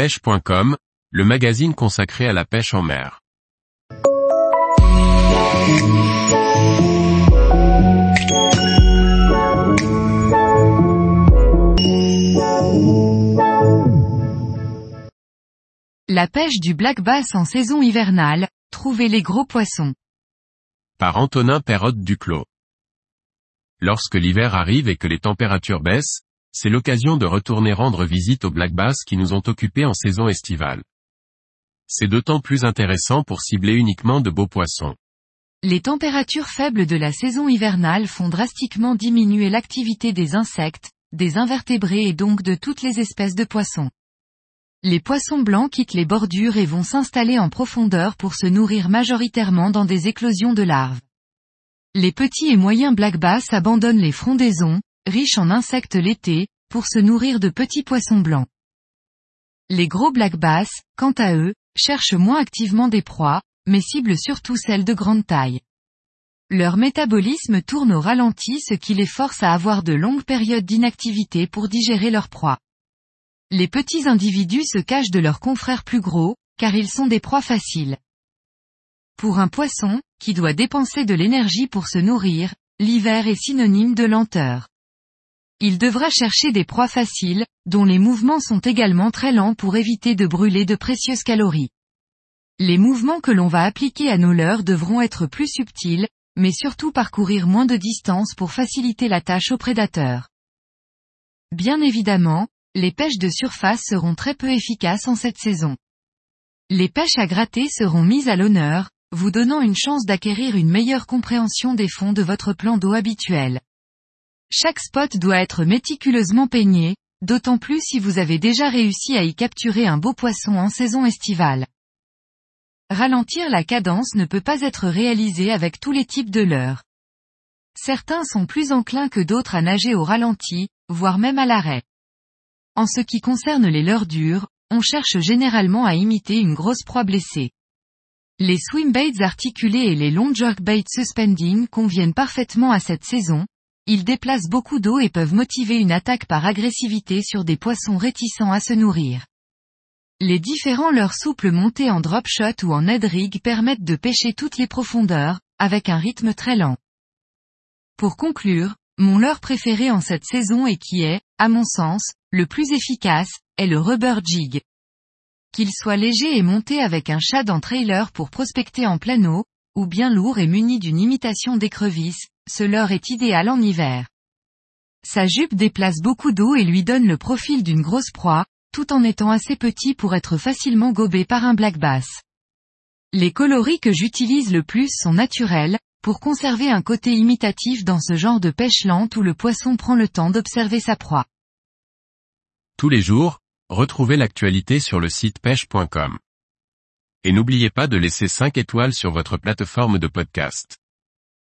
pêche.com, le magazine consacré à la pêche en mer. La pêche du black bass en saison hivernale, trouvez les gros poissons. Par Antonin Perrotte Duclos. Lorsque l'hiver arrive et que les températures baissent, c'est l'occasion de retourner rendre visite aux black bass qui nous ont occupés en saison estivale. C'est d'autant plus intéressant pour cibler uniquement de beaux poissons. Les températures faibles de la saison hivernale font drastiquement diminuer l'activité des insectes, des invertébrés et donc de toutes les espèces de poissons. Les poissons blancs quittent les bordures et vont s'installer en profondeur pour se nourrir majoritairement dans des éclosions de larves. Les petits et moyens black bass abandonnent les frondaisons, riches en insectes l'été, pour se nourrir de petits poissons blancs. Les gros black bass, quant à eux, cherchent moins activement des proies, mais ciblent surtout celles de grande taille. Leur métabolisme tourne au ralenti ce qui les force à avoir de longues périodes d'inactivité pour digérer leurs proies. Les petits individus se cachent de leurs confrères plus gros, car ils sont des proies faciles. Pour un poisson, qui doit dépenser de l'énergie pour se nourrir, l'hiver est synonyme de lenteur. Il devra chercher des proies faciles, dont les mouvements sont également très lents pour éviter de brûler de précieuses calories. Les mouvements que l'on va appliquer à nos leurres devront être plus subtils, mais surtout parcourir moins de distance pour faciliter la tâche aux prédateurs. Bien évidemment, les pêches de surface seront très peu efficaces en cette saison. Les pêches à gratter seront mises à l'honneur, vous donnant une chance d'acquérir une meilleure compréhension des fonds de votre plan d'eau habituel. Chaque spot doit être méticuleusement peigné, d'autant plus si vous avez déjà réussi à y capturer un beau poisson en saison estivale. Ralentir la cadence ne peut pas être réalisé avec tous les types de leurres. Certains sont plus enclins que d'autres à nager au ralenti, voire même à l'arrêt. En ce qui concerne les leurres dures, on cherche généralement à imiter une grosse proie blessée. Les swimbaits articulés et les long jerkbaits suspending conviennent parfaitement à cette saison, ils déplacent beaucoup d'eau et peuvent motiver une attaque par agressivité sur des poissons réticents à se nourrir. Les différents leurres souples montés en drop shot ou en head rig permettent de pêcher toutes les profondeurs, avec un rythme très lent. Pour conclure, mon leurre préféré en cette saison et qui est, à mon sens, le plus efficace, est le rubber jig. Qu'il soit léger et monté avec un shad en trailer pour prospecter en plein eau, ou bien lourd et muni d'une imitation d'écrevisse, ce leurre est idéal en hiver. Sa jupe déplace beaucoup d'eau et lui donne le profil d'une grosse proie, tout en étant assez petit pour être facilement gobé par un black bass. Les coloris que j'utilise le plus sont naturels, pour conserver un côté imitatif dans ce genre de pêche lente où le poisson prend le temps d'observer sa proie. Tous les jours, retrouvez l'actualité sur le site pêche.com. Et n'oubliez pas de laisser 5 étoiles sur votre plateforme de podcast.